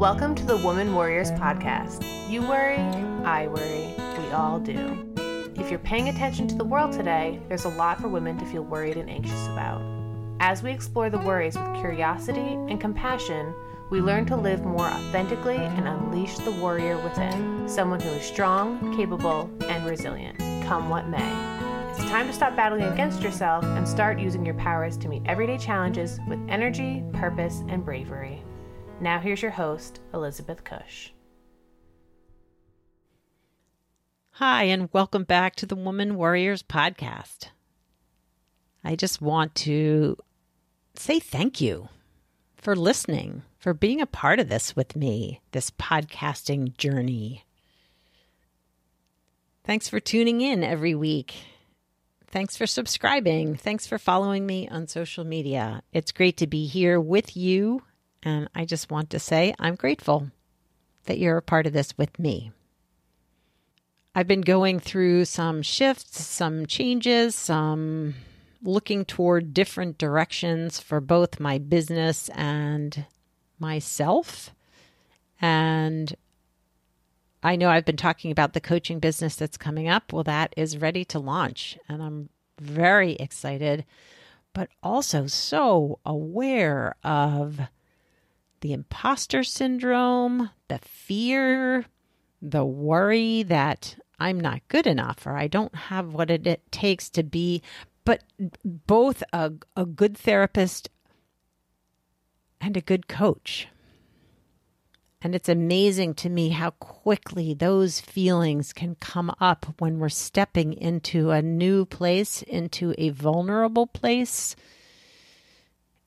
Welcome to the Woman Warriors Podcast. You worry, I worry, we all do. If you're paying attention to the world today, there's a lot for women to feel worried and anxious about. As we explore the worries with curiosity and compassion, we learn to live more authentically and unleash the warrior within, someone who is strong, capable, and resilient, come what may. It's time to stop battling against yourself and start using your powers to meet everyday challenges with energy, purpose, and bravery. Now, here's your host, Elizabeth Cush. Hi, and welcome back to the Woman Warriors podcast. I just want to say thank you for listening, for being a part of this with me, this podcasting journey. Thanks for tuning in every week. Thanks for subscribing. Thanks for following me on social media. It's great to be here with you and I just want to say I'm grateful that you're a part of this with me. I've been going through some shifts, some changes, some looking toward different directions for both my business and myself. And I know I've been talking about the coaching business that's coming up. Well, that is ready to launch, and I'm very excited, but also so aware of the imposter syndrome, the fear, the worry that I'm not good enough or I don't have what it, it takes to be, but both a, a good therapist and a good coach. And it's amazing to me how quickly those feelings can come up when we're stepping into a new place, into a vulnerable place,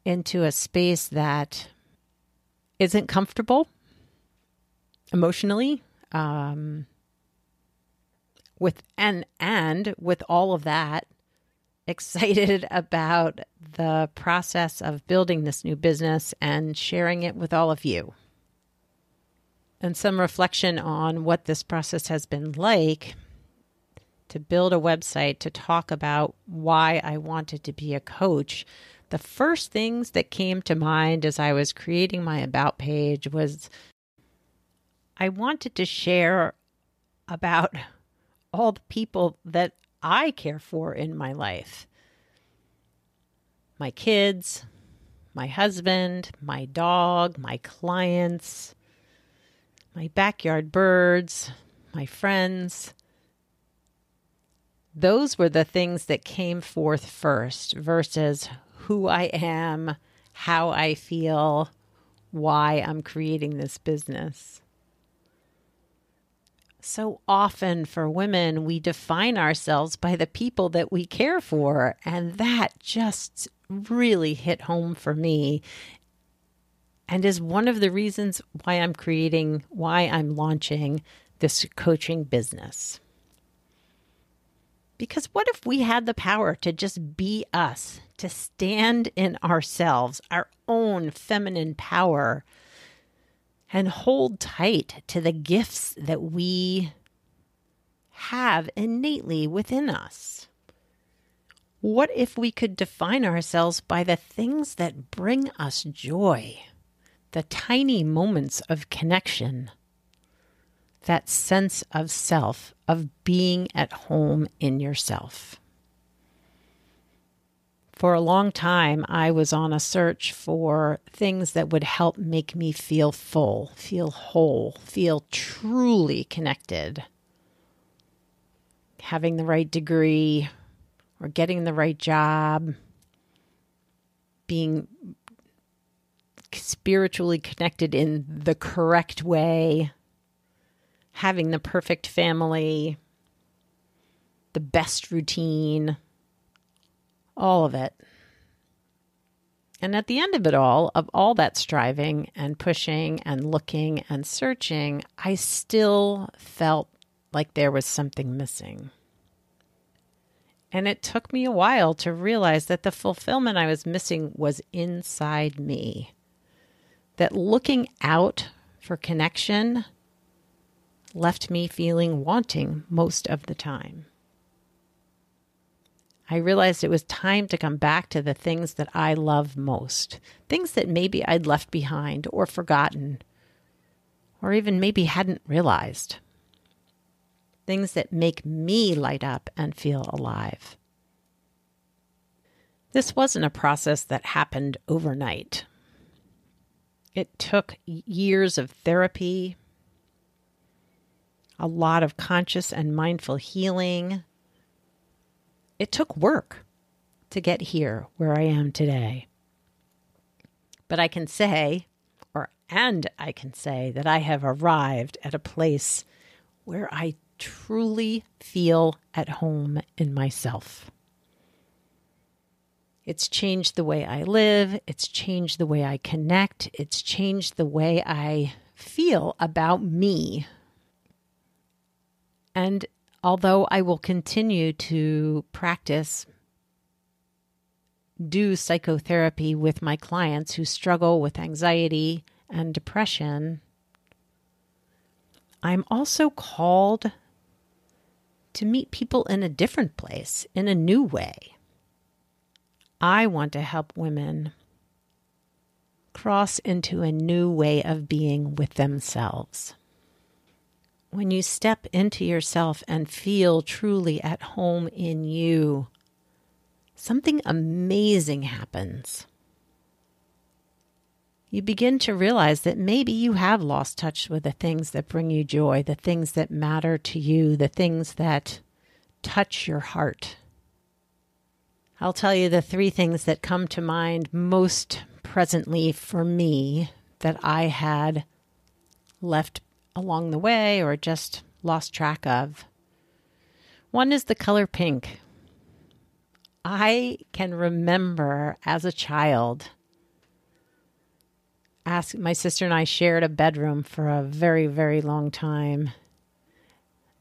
into a space that isn't comfortable emotionally um, with and and with all of that excited about the process of building this new business and sharing it with all of you. And some reflection on what this process has been like to build a website to talk about why I wanted to be a coach the first things that came to mind as I was creating my About page was I wanted to share about all the people that I care for in my life my kids, my husband, my dog, my clients, my backyard birds, my friends. Those were the things that came forth first versus who I am, how I feel, why I'm creating this business. So often for women, we define ourselves by the people that we care for. And that just really hit home for me and is one of the reasons why I'm creating, why I'm launching this coaching business. Because what if we had the power to just be us, to stand in ourselves, our own feminine power, and hold tight to the gifts that we have innately within us? What if we could define ourselves by the things that bring us joy, the tiny moments of connection? that sense of self, of being at home in yourself. For a long time, I was on a search for things that would help make me feel full, feel whole, feel truly connected. Having the right degree or getting the right job, being spiritually connected in the correct way, having the perfect family, the best routine, all of it. And at the end of it all, of all that striving and pushing and looking and searching, I still felt like there was something missing. And it took me a while to realize that the fulfillment I was missing was inside me. That looking out for connection left me feeling wanting most of the time. I realized it was time to come back to the things that I love most, things that maybe I'd left behind or forgotten, or even maybe hadn't realized. Things that make me light up and feel alive. This wasn't a process that happened overnight. It took years of therapy, a lot of conscious and mindful healing. It took work to get here where I am today. But I can say, or and I can say that I have arrived at a place where I truly feel at home in myself. It's changed the way I live. It's changed the way I connect. It's changed the way I feel about me. And although I will continue to practice, do psychotherapy with my clients who struggle with anxiety and depression, I'm also called to meet people in a different place, in a new way. I want to help women cross into a new way of being with themselves. When you step into yourself and feel truly at home in you, something amazing happens. You begin to realize that maybe you have lost touch with the things that bring you joy, the things that matter to you, the things that touch your heart. I'll tell you the three things that come to mind most presently for me that I had left along the way or just lost track of. One is the color pink. I can remember as a child ask my sister and I shared a bedroom for a very very long time.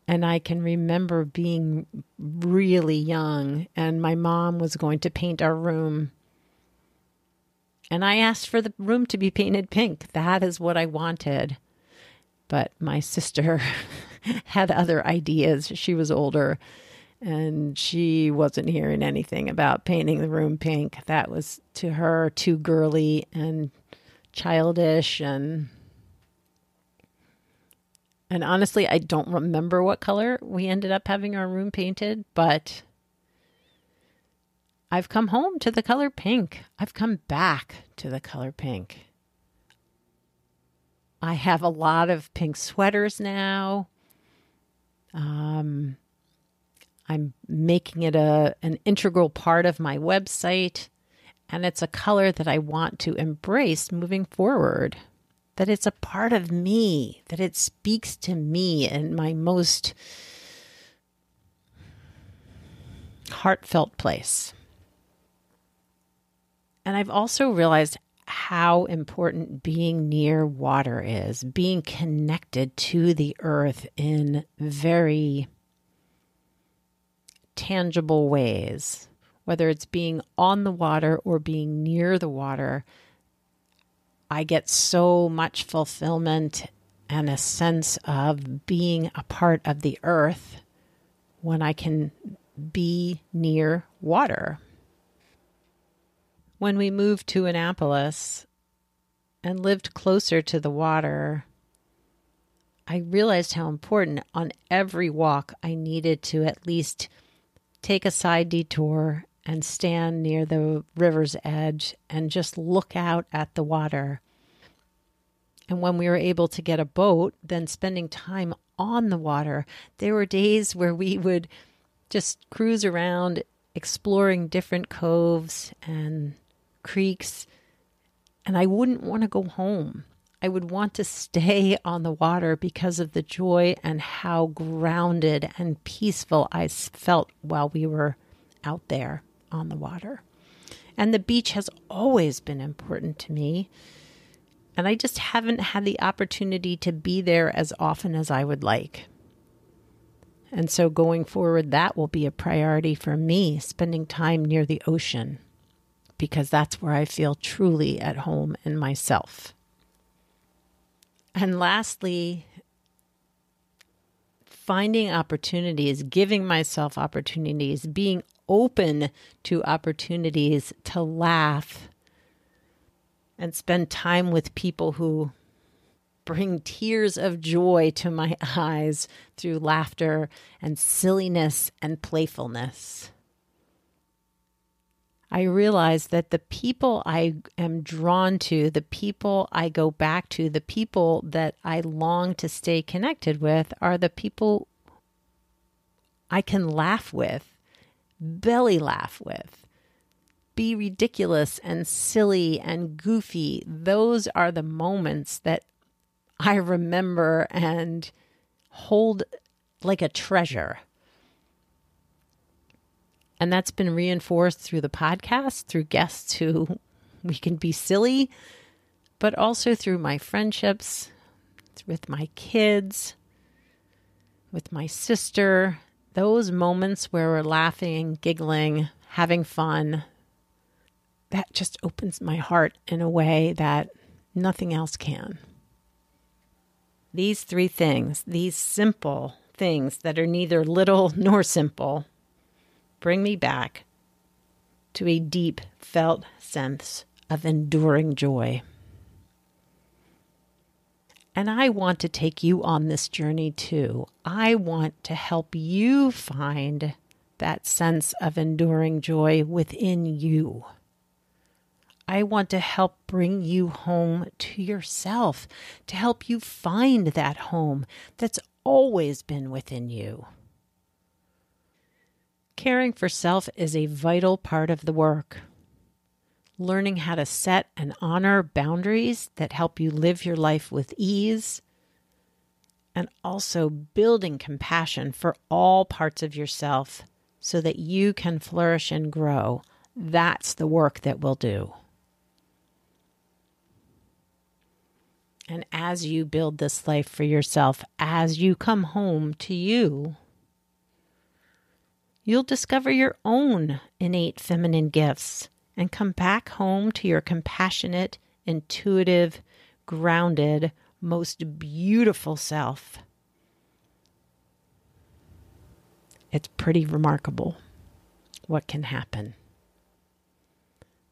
And I can remember being really young and my mom was going to paint our room. And I asked for the room to be painted pink. That is what I wanted. But my sister had other ideas. She was older and she wasn't hearing anything about painting the room pink. That was to her too girly and childish and and honestly, I don't remember what color we ended up having our room painted, but I've come home to the color pink. I've come back to the color pink. I have a lot of pink sweaters now. Um, I'm making it a an integral part of my website and it's a color that I want to embrace moving forward. That it's a part of me, that it speaks to me in my most heartfelt place. And I've also realized how important being near water is, being connected to the earth in very tangible ways whether it's being on the water or being near the water, I get so much fulfillment and a sense of being a part of the earth when I can be near water. When we moved to Annapolis and lived closer to the water, I realized how important on every walk I needed to at least take a side detour and stand near the river's edge and just look out at the water. And when we were able to get a boat, then spending time on the water, there were days where we would just cruise around exploring different coves and creeks. And I wouldn't want to go home. I would want to stay on the water because of the joy and how grounded and peaceful I felt while we were out there on the water. And the beach has always been important to me. And I just haven't had the opportunity to be there as often as I would like. And so going forward, that will be a priority for me, spending time near the ocean, because that's where I feel truly at home in myself. And lastly, finding opportunities, giving myself opportunities, being open to opportunities to laugh and spend time with people who bring tears of joy to my eyes through laughter and silliness and playfulness. I realize that the people I am drawn to, the people I go back to, the people that I long to stay connected with are the people I can laugh with, belly laugh with, be ridiculous and silly and goofy. Those are the moments that I remember and hold like a treasure. And that's been reinforced through the podcast, through guests who we can be silly, but also through my friendships with my kids, with my sister. Those moments where we're laughing, giggling, having fun, that just opens my heart in a way that nothing else can. These three things, these simple things that are neither little nor simple, bring me back to a deep felt sense of enduring joy. And I want to take you on this journey too. I want to help you find that sense of enduring joy within you. I want to help bring you home to yourself, to help you find that home that's always been within you. Caring for self is a vital part of the work. Learning how to set and honor boundaries that help you live your life with ease, and also building compassion for all parts of yourself so that you can flourish and grow. That's the work that we'll do. And as you build this life for yourself, as you come home to you, you'll discover your own innate feminine gifts and come back home to your compassionate, intuitive, grounded, most beautiful self. It's pretty remarkable what can happen.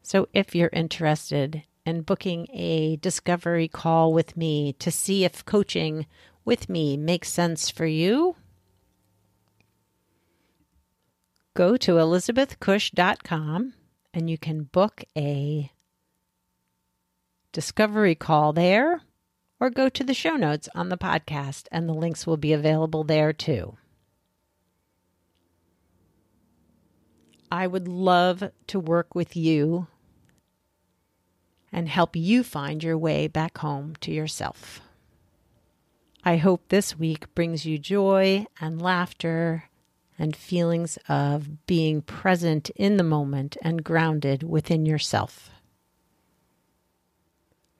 So, if you're interested in booking a discovery call with me to see if coaching with me makes sense for you, go to elizabethcush.com and you can book a discovery call there or go to the show notes on the podcast and the links will be available there too. I would love to work with you and help you find your way back home to yourself. I hope this week brings you joy and laughter and feelings of being present in the moment and grounded within yourself.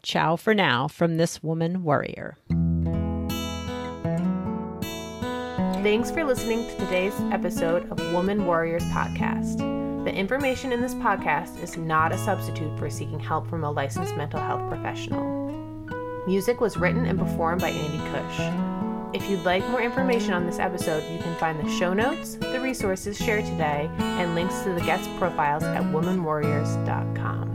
Ciao for now from this woman warrior. Thanks for listening to today's episode of Woman Warriors Podcast. The information in this podcast is not a substitute for seeking help from a licensed mental health professional. Music was written and performed by Andy Cush. If you'd like more information on this episode, you can find the show notes, the resources shared today, and links to the guest profiles at womanwarriors.com.